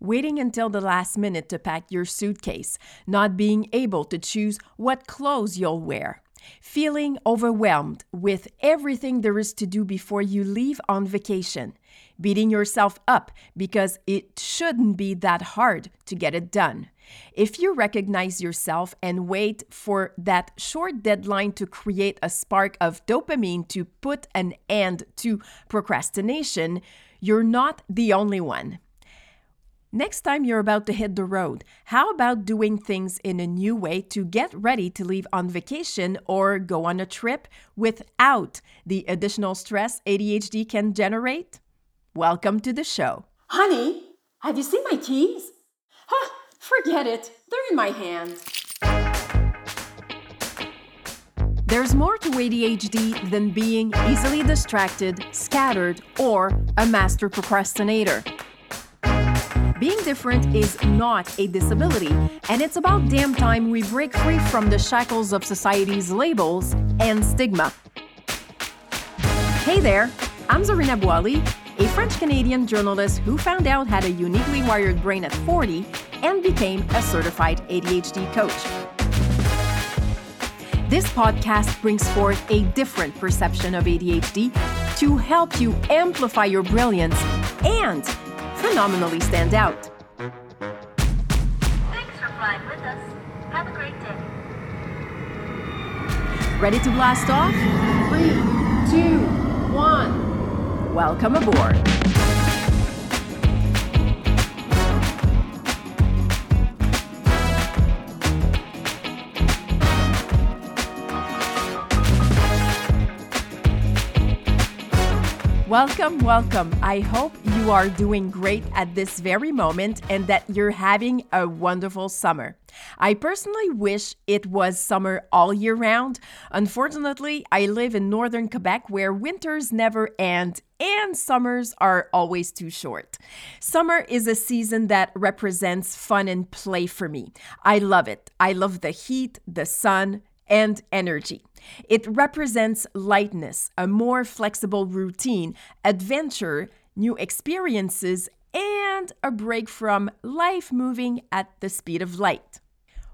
waiting until the last minute to pack your suitcase, not being able to choose what clothes you'll wear, feeling overwhelmed with everything there is to do before you leave on vacation, beating yourself up because it shouldn't be that hard to get it done. If you recognize yourself and wait for that short deadline to create a spark of dopamine to put an end to procrastination, you're not the only one. Next time you're about to hit the road, how about doing things in a new way to get ready to leave on vacation or go on a trip without the additional stress ADHD can generate? Welcome to the show. Honey, have you seen my keys? Huh, forget it. They're in my hand. There's more to ADHD than being easily distracted, scattered, or a master procrastinator. Being different is not a disability, and it's about damn time we break free from the shackles of society's labels and stigma. Hey there, I'm Zarina Boily, a French Canadian journalist who found out had a uniquely wired brain at 40 and became a certified ADHD coach. This podcast brings forth a different perception of ADHD to help you amplify your brilliance and phenomenally stand out. Thanks for flying with us. Have a great day. Ready to blast off? Three, two, one. Welcome aboard. Welcome, welcome. I hope you are doing great at this very moment and that you're having a wonderful summer. I personally wish it was summer all year round. Unfortunately, I live in northern Quebec where winters never end and summers are always too short. Summer is a season that represents fun and play for me. I love it. I love the heat, the sun, and energy. It represents lightness, a more flexible routine, adventure, new experiences, and a break from life moving at the speed of light.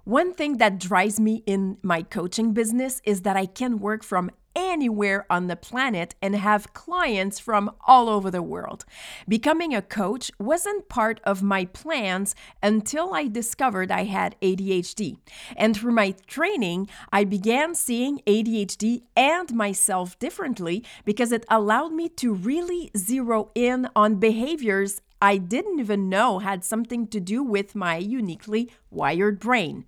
One thing that drives me in my coaching business is that I can work from anywhere on the planet and have clients from all over the world. Becoming a coach wasn't part of my plans until I discovered I had ADHD. And through my training, I began seeing ADHD and myself differently because it allowed me to really zero in on behaviors I didn't even know had something to do with my uniquely wired brain.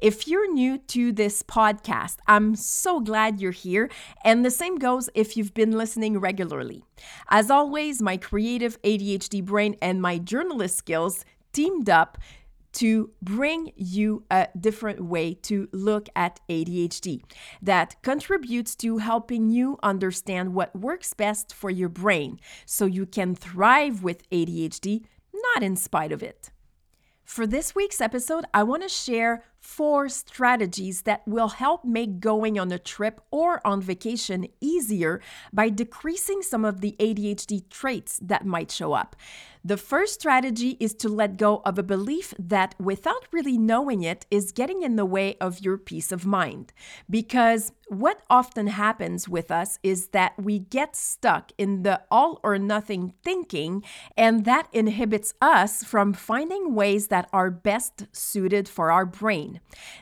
If you're new to this podcast, I'm so glad you're here, and the same goes if you've been listening regularly. As always, my creative ADHD brain and my journalist skills teamed up to bring you a different way to look at ADHD that contributes to helping you understand what works best for your brain so you can thrive with ADHD, not in spite of it. For this week's episode, I want to share four strategies that will help make going on a trip or on vacation easier by decreasing some of the ADHD traits that might show up. The first strategy is to let go of a belief that, without really knowing it, is getting in the way of your peace of mind. Because what often happens with us is that we get stuck in the all or nothing thinking, and that inhibits us from finding ways that are best suited for our brain.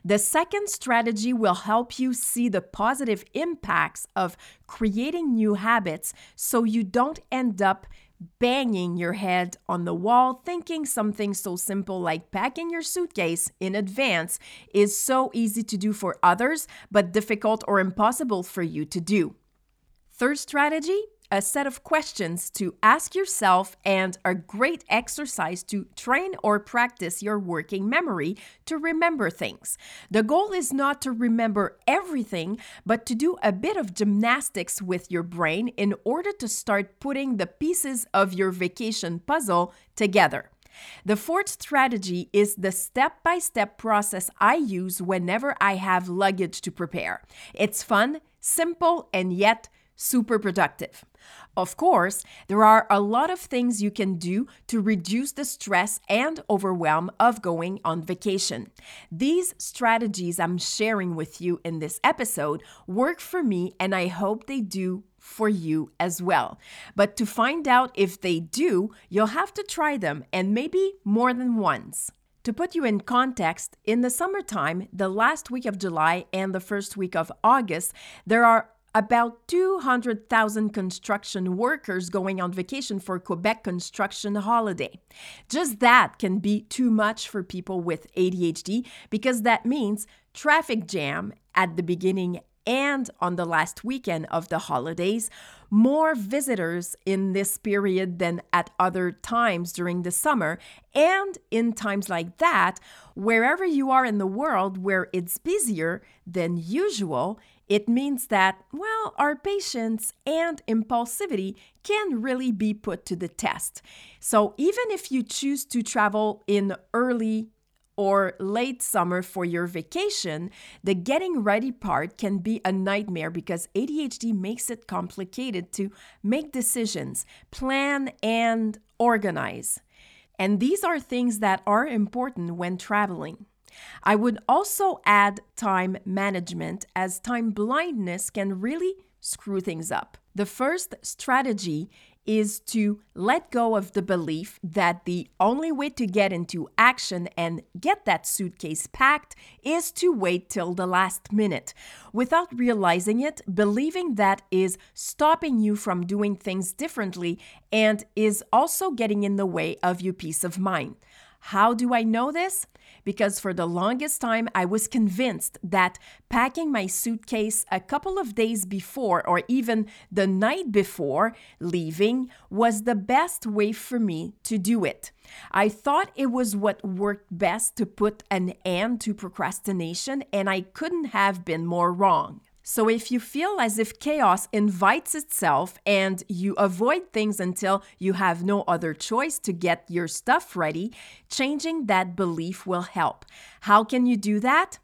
The second strategy will help you see the positive impacts of creating new habits so you don't end up banging your head on the wall thinking something so simple like packing your suitcase in advance is so easy to do for others, but difficult or impossible for you to do. Third strategy a set of questions to ask yourself and a great exercise to train or practice your working memory to remember things. The goal is not to remember everything, but to do a bit of gymnastics with your brain in order to start putting the pieces of your vacation puzzle together. The fourth strategy is the step by step process I use whenever I have luggage to prepare. It's fun, simple, and yet super productive. Of course, there are a lot of things you can do to reduce the stress and overwhelm of going on vacation. These strategies I'm sharing with you in this episode work for me, and I hope they do for you as well. But to find out if they do, you'll have to try them and maybe more than once. To put you in context, in the summertime, the last week of July and the first week of August, there are about 200,000 construction workers going on vacation for Quebec construction holiday. Just that can be too much for people with ADHD because that means traffic jam at the beginning and on the last weekend of the holidays, more visitors in this period than at other times during the summer. And in times like that, wherever you are in the world where it's busier than usual, it means that, well, our patience and impulsivity can really be put to the test. So even if you choose to travel in early or late summer for your vacation, the getting ready part can be a nightmare because ADHD makes it complicated to make decisions, plan, and organize. And these are things that are important when traveling. I would also add time management, as time blindness can really screw things up. The first strategy is to let go of the belief that the only way to get into action and get that suitcase packed is to wait till the last minute. Without realizing it, believing that is stopping you from doing things differently and is also getting in the way of your peace of mind. How do I know this? because for the longest time I was convinced that packing my suitcase a couple of days before or even the night before leaving was the best way for me to do it. I thought it was what worked best to put an end to procrastination, and I couldn't have been more wrong. So, if you feel as if chaos invites itself and you avoid things until you have no other choice to get your stuff ready, changing that belief will help. How can you do that?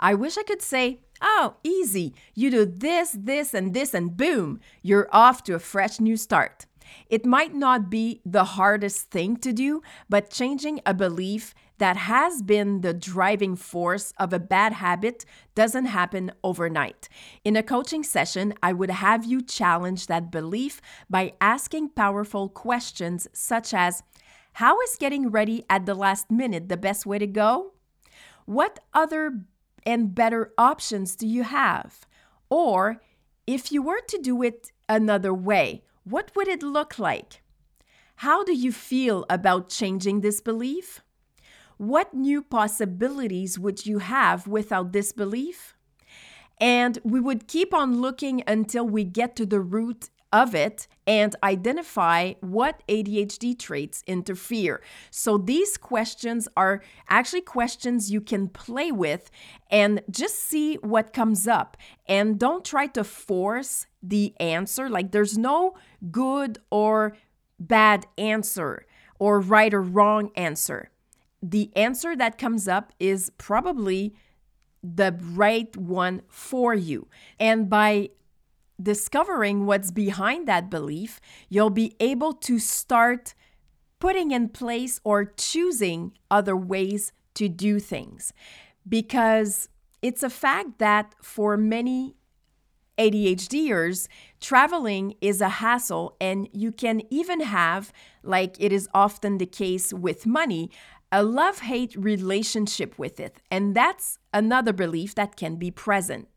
I wish I could say, oh, easy. You do this, this, and this, and boom, you're off to a fresh new start. It might not be the hardest thing to do, but changing a belief that has been the driving force of a bad habit doesn't happen overnight. In a coaching session, I would have you challenge that belief by asking powerful questions such as How is getting ready at the last minute the best way to go? What other and better options do you have? Or if you were to do it another way, what would it look like? How do you feel about changing this belief? What new possibilities would you have without this belief? And we would keep on looking until we get to the root of it and identify what ADHD traits interfere. So these questions are actually questions you can play with and just see what comes up. And don't try to force the answer. Like there's no good or bad answer or right or wrong answer the answer that comes up is probably the right one for you. And by discovering what's behind that belief, you'll be able to start putting in place or choosing other ways to do things. Because it's a fact that for many ADHDers, traveling is a hassle, and you can even have, like it is often the case with money, a love hate relationship with it, and that's another belief that can be present.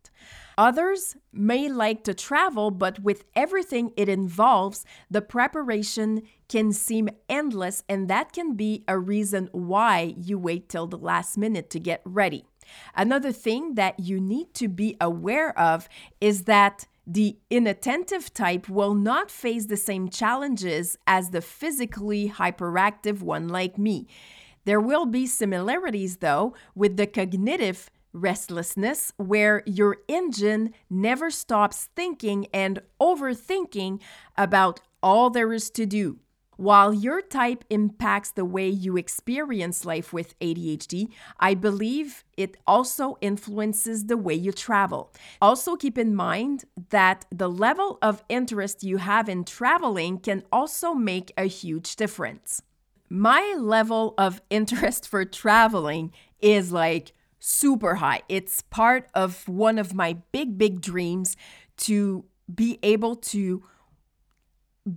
Others may like to travel, but with everything it involves, the preparation can seem endless, and that can be a reason why you wait till the last minute to get ready. Another thing that you need to be aware of is that the inattentive type will not face the same challenges as the physically hyperactive one like me. There will be similarities, though, with the cognitive restlessness, where your engine never stops thinking and overthinking about all there is to do. While your type impacts the way you experience life with ADHD, I believe it also influences the way you travel. Also, keep in mind that the level of interest you have in traveling can also make a huge difference. My level of interest for traveling is like super high. It's part of one of my big, big dreams to be able to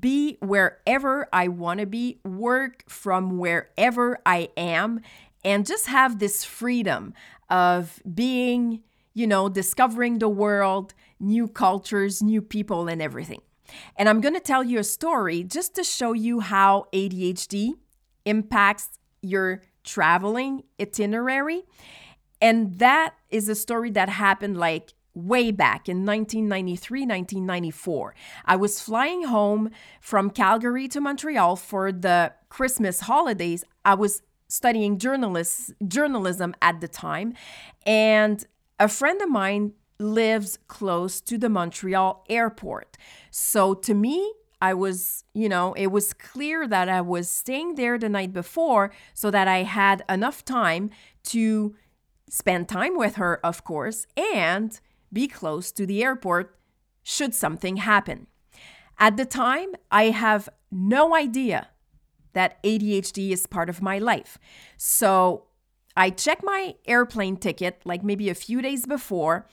be wherever I want to be, work from wherever I am, and just have this freedom of being, you know, discovering the world, new cultures, new people, and everything. And I'm going to tell you a story just to show you how ADHD impacts your traveling itinerary. And that is a story that happened like way back in 1993, 1994. I was flying home from Calgary to Montreal for the Christmas holidays. I was studying journalist, journalism at the time, and a friend of mine lives close to the Montreal airport. So to me, I was, you know, it was clear that I was staying there the night before so that I had enough time to spend time with her, of course, and be close to the airport should something happen. At the time, I have no idea that ADHD is part of my life. So I check my airplane ticket like maybe a few days before,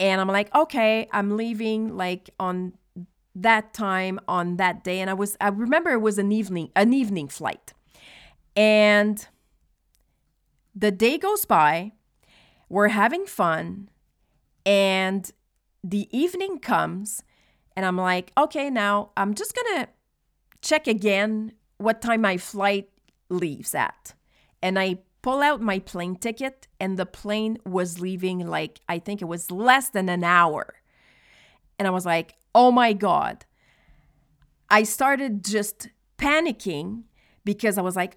and I'm like, okay, I'm leaving like on that time on that day. And I was I remember it was an evening, an evening flight. And the day goes by, we're having fun. And the evening comes, and I'm like, okay, now I'm just gonna check again what time my flight leaves at. And I pull out my plane ticket, and the plane was leaving like, I think it was less than an hour. And I was like, oh my God. I started just panicking because I was like,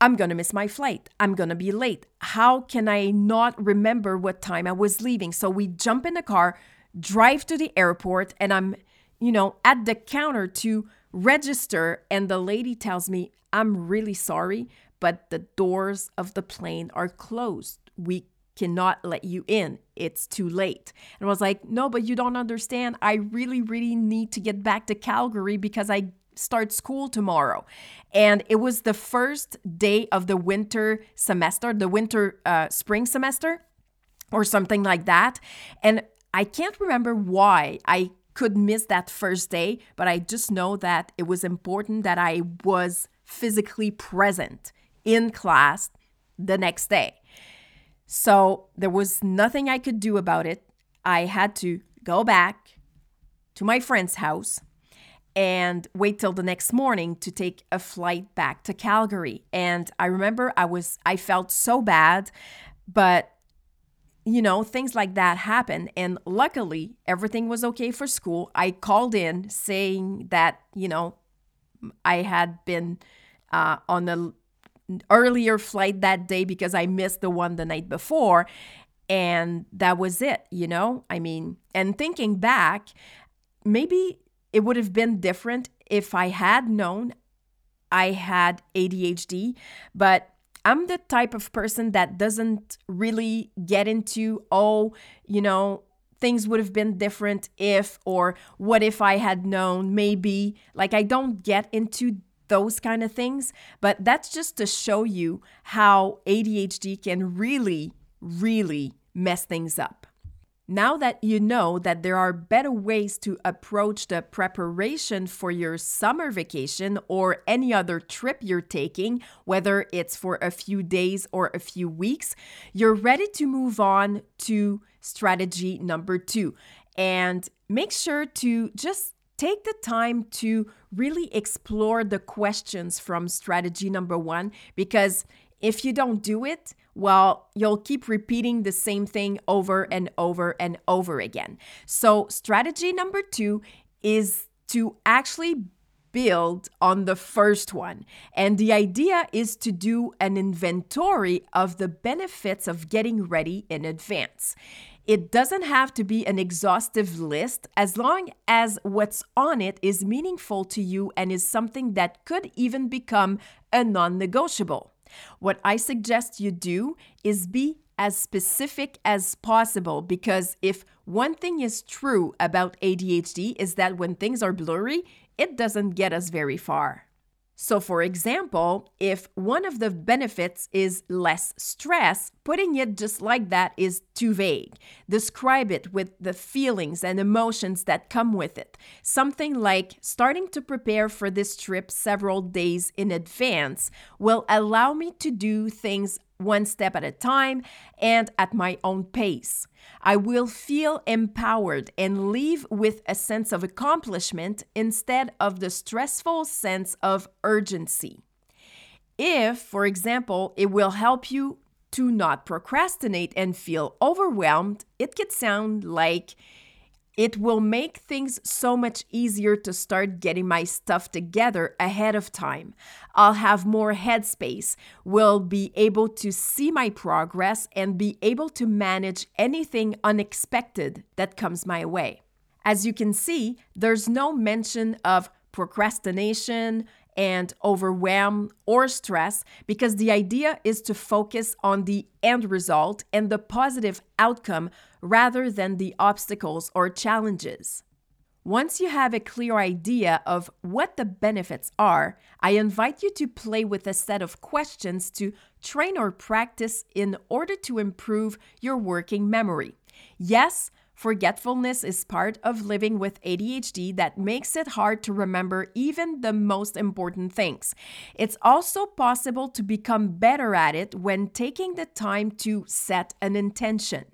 I'm going to miss my flight. I'm going to be late. How can I not remember what time I was leaving? So we jump in the car, drive to the airport, and I'm, you know, at the counter to register. And the lady tells me, I'm really sorry, but the doors of the plane are closed. We cannot let you in. It's too late. And I was like, no, but you don't understand. I really, really need to get back to Calgary because I start school tomorrow. And it was the first day of the winter semester, the winter uh, spring semester, or something like that. And I can't remember why I could miss that first day, but I just know that it was important that I was physically present in class the next day. So there was nothing I could do about it. I had to go back to my friend's house and wait till the next morning to take a flight back to Calgary. And I remember I was I felt so bad, but you know, things like that happen and luckily everything was okay for school. I called in saying that, you know, I had been uh, on the earlier flight that day because I missed the one the night before and that was it, you know? I mean, and thinking back, maybe it would have been different if I had known I had ADHD, but I'm the type of person that doesn't really get into, oh, you know, things would have been different if, or what if I had known, maybe. Like, I don't get into those kind of things, but that's just to show you how ADHD can really, really mess things up. Now that you know that there are better ways to approach the preparation for your summer vacation or any other trip you're taking, whether it's for a few days or a few weeks, you're ready to move on to strategy number two. And make sure to just take the time to really explore the questions from strategy number one because if you don't do it, well, you'll keep repeating the same thing over and over and over again. So, strategy number two is to actually build on the first one. And the idea is to do an inventory of the benefits of getting ready in advance. It doesn't have to be an exhaustive list as long as what's on it is meaningful to you and is something that could even become a non negotiable. What I suggest you do is be as specific as possible because if one thing is true about ADHD is that when things are blurry, it doesn't get us very far. So, for example, if one of the benefits is less stress, putting it just like that is too vague. Describe it with the feelings and emotions that come with it. Something like starting to prepare for this trip several days in advance will allow me to do things one step at a time and at my own pace. I will feel empowered and leave with a sense of accomplishment instead of the stressful sense of urgency. If, for example, it will help you to not procrastinate and feel overwhelmed, it could sound like it will make things so much easier to start getting my stuff together ahead of time. I'll have more headspace, will be able to see my progress, and be able to manage anything unexpected that comes my way. As you can see, there's no mention of procrastination, and overwhelm or stress because the idea is to focus on the end result and the positive outcome rather than the obstacles or challenges. Once you have a clear idea of what the benefits are, I invite you to play with a set of questions to train or practice in order to improve your working memory. Yes, Forgetfulness is part of living with ADHD that makes it hard to remember even the most important things. It's also possible to become better at it when taking the time to set an intention.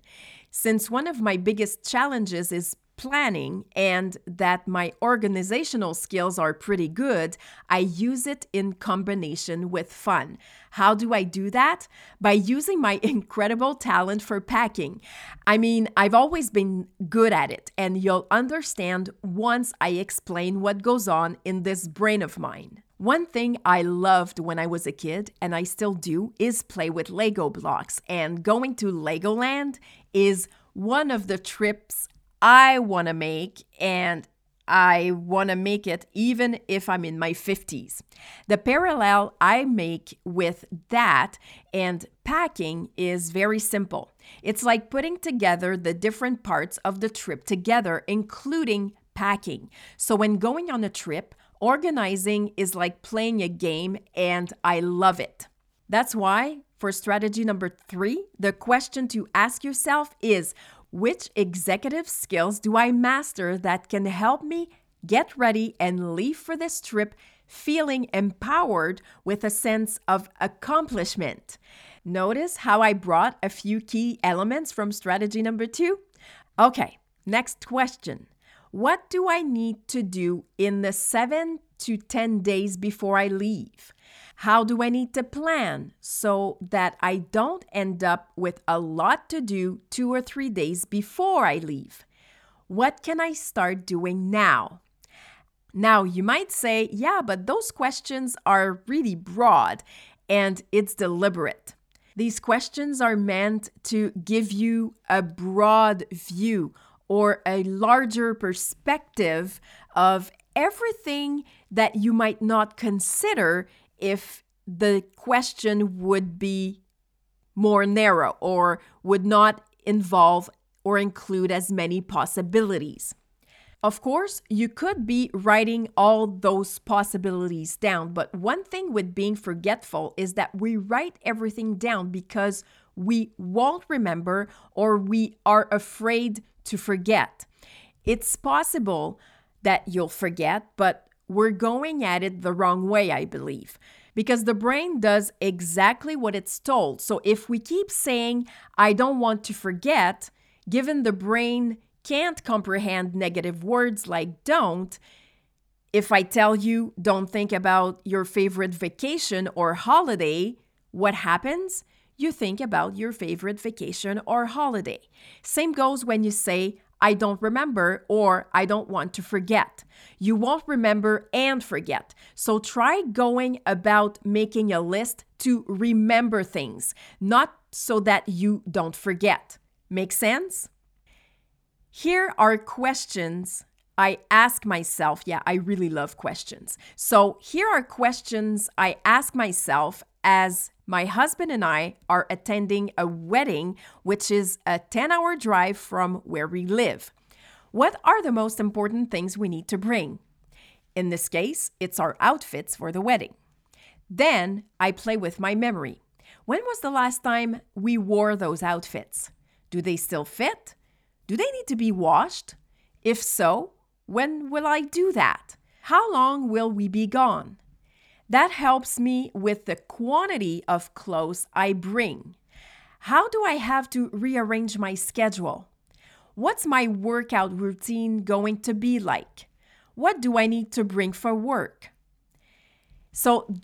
Since one of my biggest challenges is planning and that my organizational skills are pretty good, I use it in combination with fun. How do I do that? By using my incredible talent for packing. I mean, I've always been good at it, and you'll understand once I explain what goes on in this brain of mine. One thing I loved when I was a kid, and I still do, is play with Lego blocks. And going to Legoland is one of the trips I want to make, and I want to make it even if I'm in my 50s. The parallel I make with that and packing is very simple. It's like putting together the different parts of the trip together, including packing. So, when going on a trip, organizing is like playing a game, and I love it. That's why, for strategy number three, the question to ask yourself is which executive skills do I master that can help me get ready and leave for this trip feeling empowered with a sense of accomplishment? Notice how I brought a few key elements from strategy number two? Okay, next question. What do I need to do in the seven to 10 days before I leave? How do I need to plan so that I don't end up with a lot to do two or three days before I leave? What can I start doing now? Now, you might say, yeah, but those questions are really broad and it's deliberate. These questions are meant to give you a broad view or a larger perspective of everything that you might not consider if the question would be more narrow or would not involve or include as many possibilities. Of course, you could be writing all those possibilities down, but one thing with being forgetful is that we write everything down because we won't remember or we are afraid to forget. It's possible that you'll forget, but we're going at it the wrong way, I believe, because the brain does exactly what it's told. So if we keep saying, I don't want to forget, given the brain can't comprehend negative words like don't, if I tell you don't think about your favorite vacation or holiday, what happens? You think about your favorite vacation or holiday. Same goes when you say, I don't remember or I don't want to forget. You won't remember and forget. So try going about making a list to remember things, not so that you don't forget. Make sense? Here are questions I ask myself. Yeah, I really love questions. So here are questions I ask myself as my husband and I are attending a wedding, which is a 10 hour drive from where we live. What are the most important things we need to bring? In this case, it's our outfits for the wedding. Then I play with my memory. When was the last time we wore those outfits? Do they still fit? Do they need to be washed? If so, when will I do that? How long will we be gone? That helps me with the quantity of clothes I bring. How do I have to rearrange my schedule? What's my workout routine going to be like? What do I need to bring for work? So,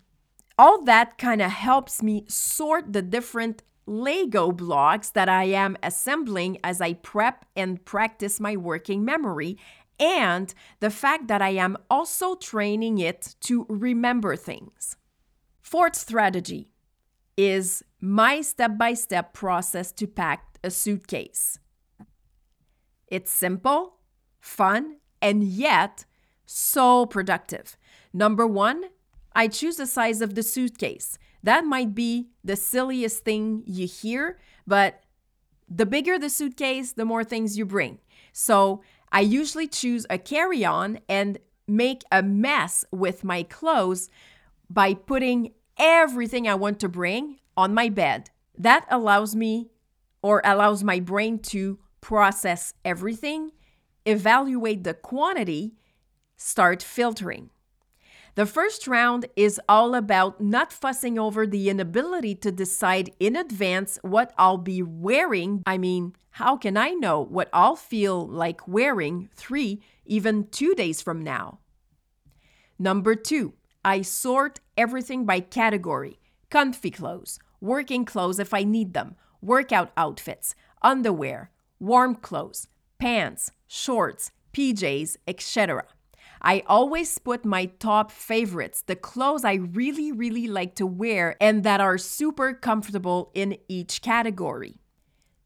all that kind of helps me sort the different Lego blocks that I am assembling as I prep and practice my working memory, and the fact that I am also training it to remember things. Fourth strategy is my step by step process to pack a suitcase. It's simple, fun, and yet so productive. Number one, I choose the size of the suitcase. That might be the silliest thing you hear, but the bigger the suitcase, the more things you bring. So I usually choose a carry on and make a mess with my clothes by putting everything I want to bring on my bed. That allows me or allows my brain to process everything, evaluate the quantity, start filtering. The first round is all about not fussing over the inability to decide in advance what I'll be wearing. I mean, how can I know what I'll feel like wearing three, even two days from now? Number two, I sort everything by category comfy clothes, working clothes if I need them, workout outfits, underwear, warm clothes, pants, shorts, PJs, etc. I always put my top favorites, the clothes I really, really like to wear and that are super comfortable in each category.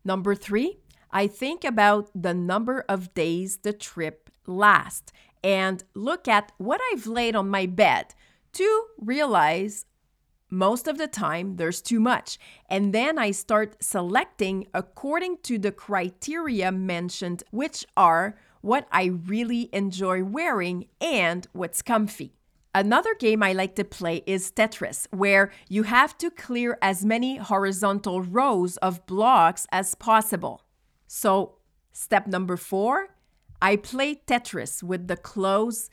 Number three, I think about the number of days the trip lasts and look at what I've laid on my bed to realize most of the time there's too much. And then I start selecting according to the criteria mentioned, which are what I really enjoy wearing and what's comfy. Another game I like to play is Tetris, where you have to clear as many horizontal rows of blocks as possible. So, step number four, I play Tetris with the clothes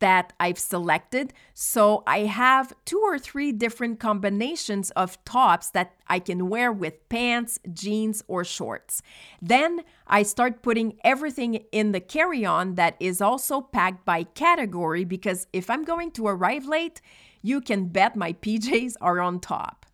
that I've selected. So I have two or three different combinations of tops that I can wear with pants, jeans, or shorts. Then I start putting everything in the carry on that is also packed by category because if I'm going to arrive late, you can bet my PJs are on top.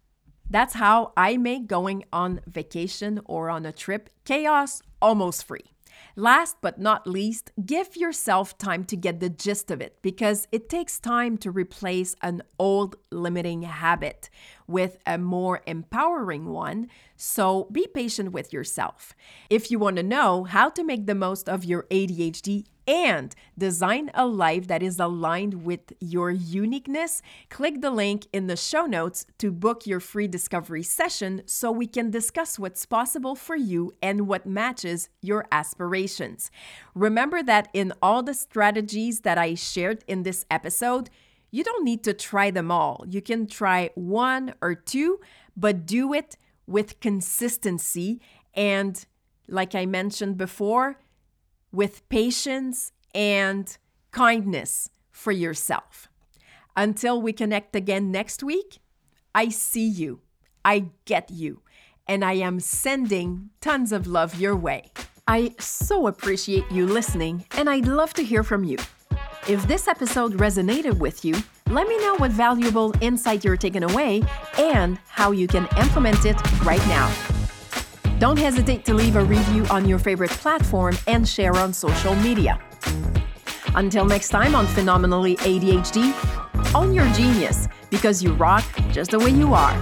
That's how I make going on vacation or on a trip chaos almost free. Last but not least, give yourself time to get the gist of it because it takes time to replace an old limiting habit with a more empowering one. So be patient with yourself. If you want to know how to make the most of your ADHD and design a life that is aligned with your uniqueness, click the link in the show notes to book your free discovery session so we can discuss what's possible for you and what matches your aspirations. Remember that in all the strategies that I shared in this episode, you don't need to try them all. You can try one or two, but do it with consistency and, like I mentioned before, with patience and kindness for yourself. Until we connect again next week, I see you, I get you, and I am sending tons of love your way. I so appreciate you listening, and I'd love to hear from you. If this episode resonated with you, let me know what valuable insight you're taking away and how you can implement it right now. Don't hesitate to leave a review on your favorite platform and share on social media. Until next time on Phenomenally ADHD, own your genius because you rock just the way you are.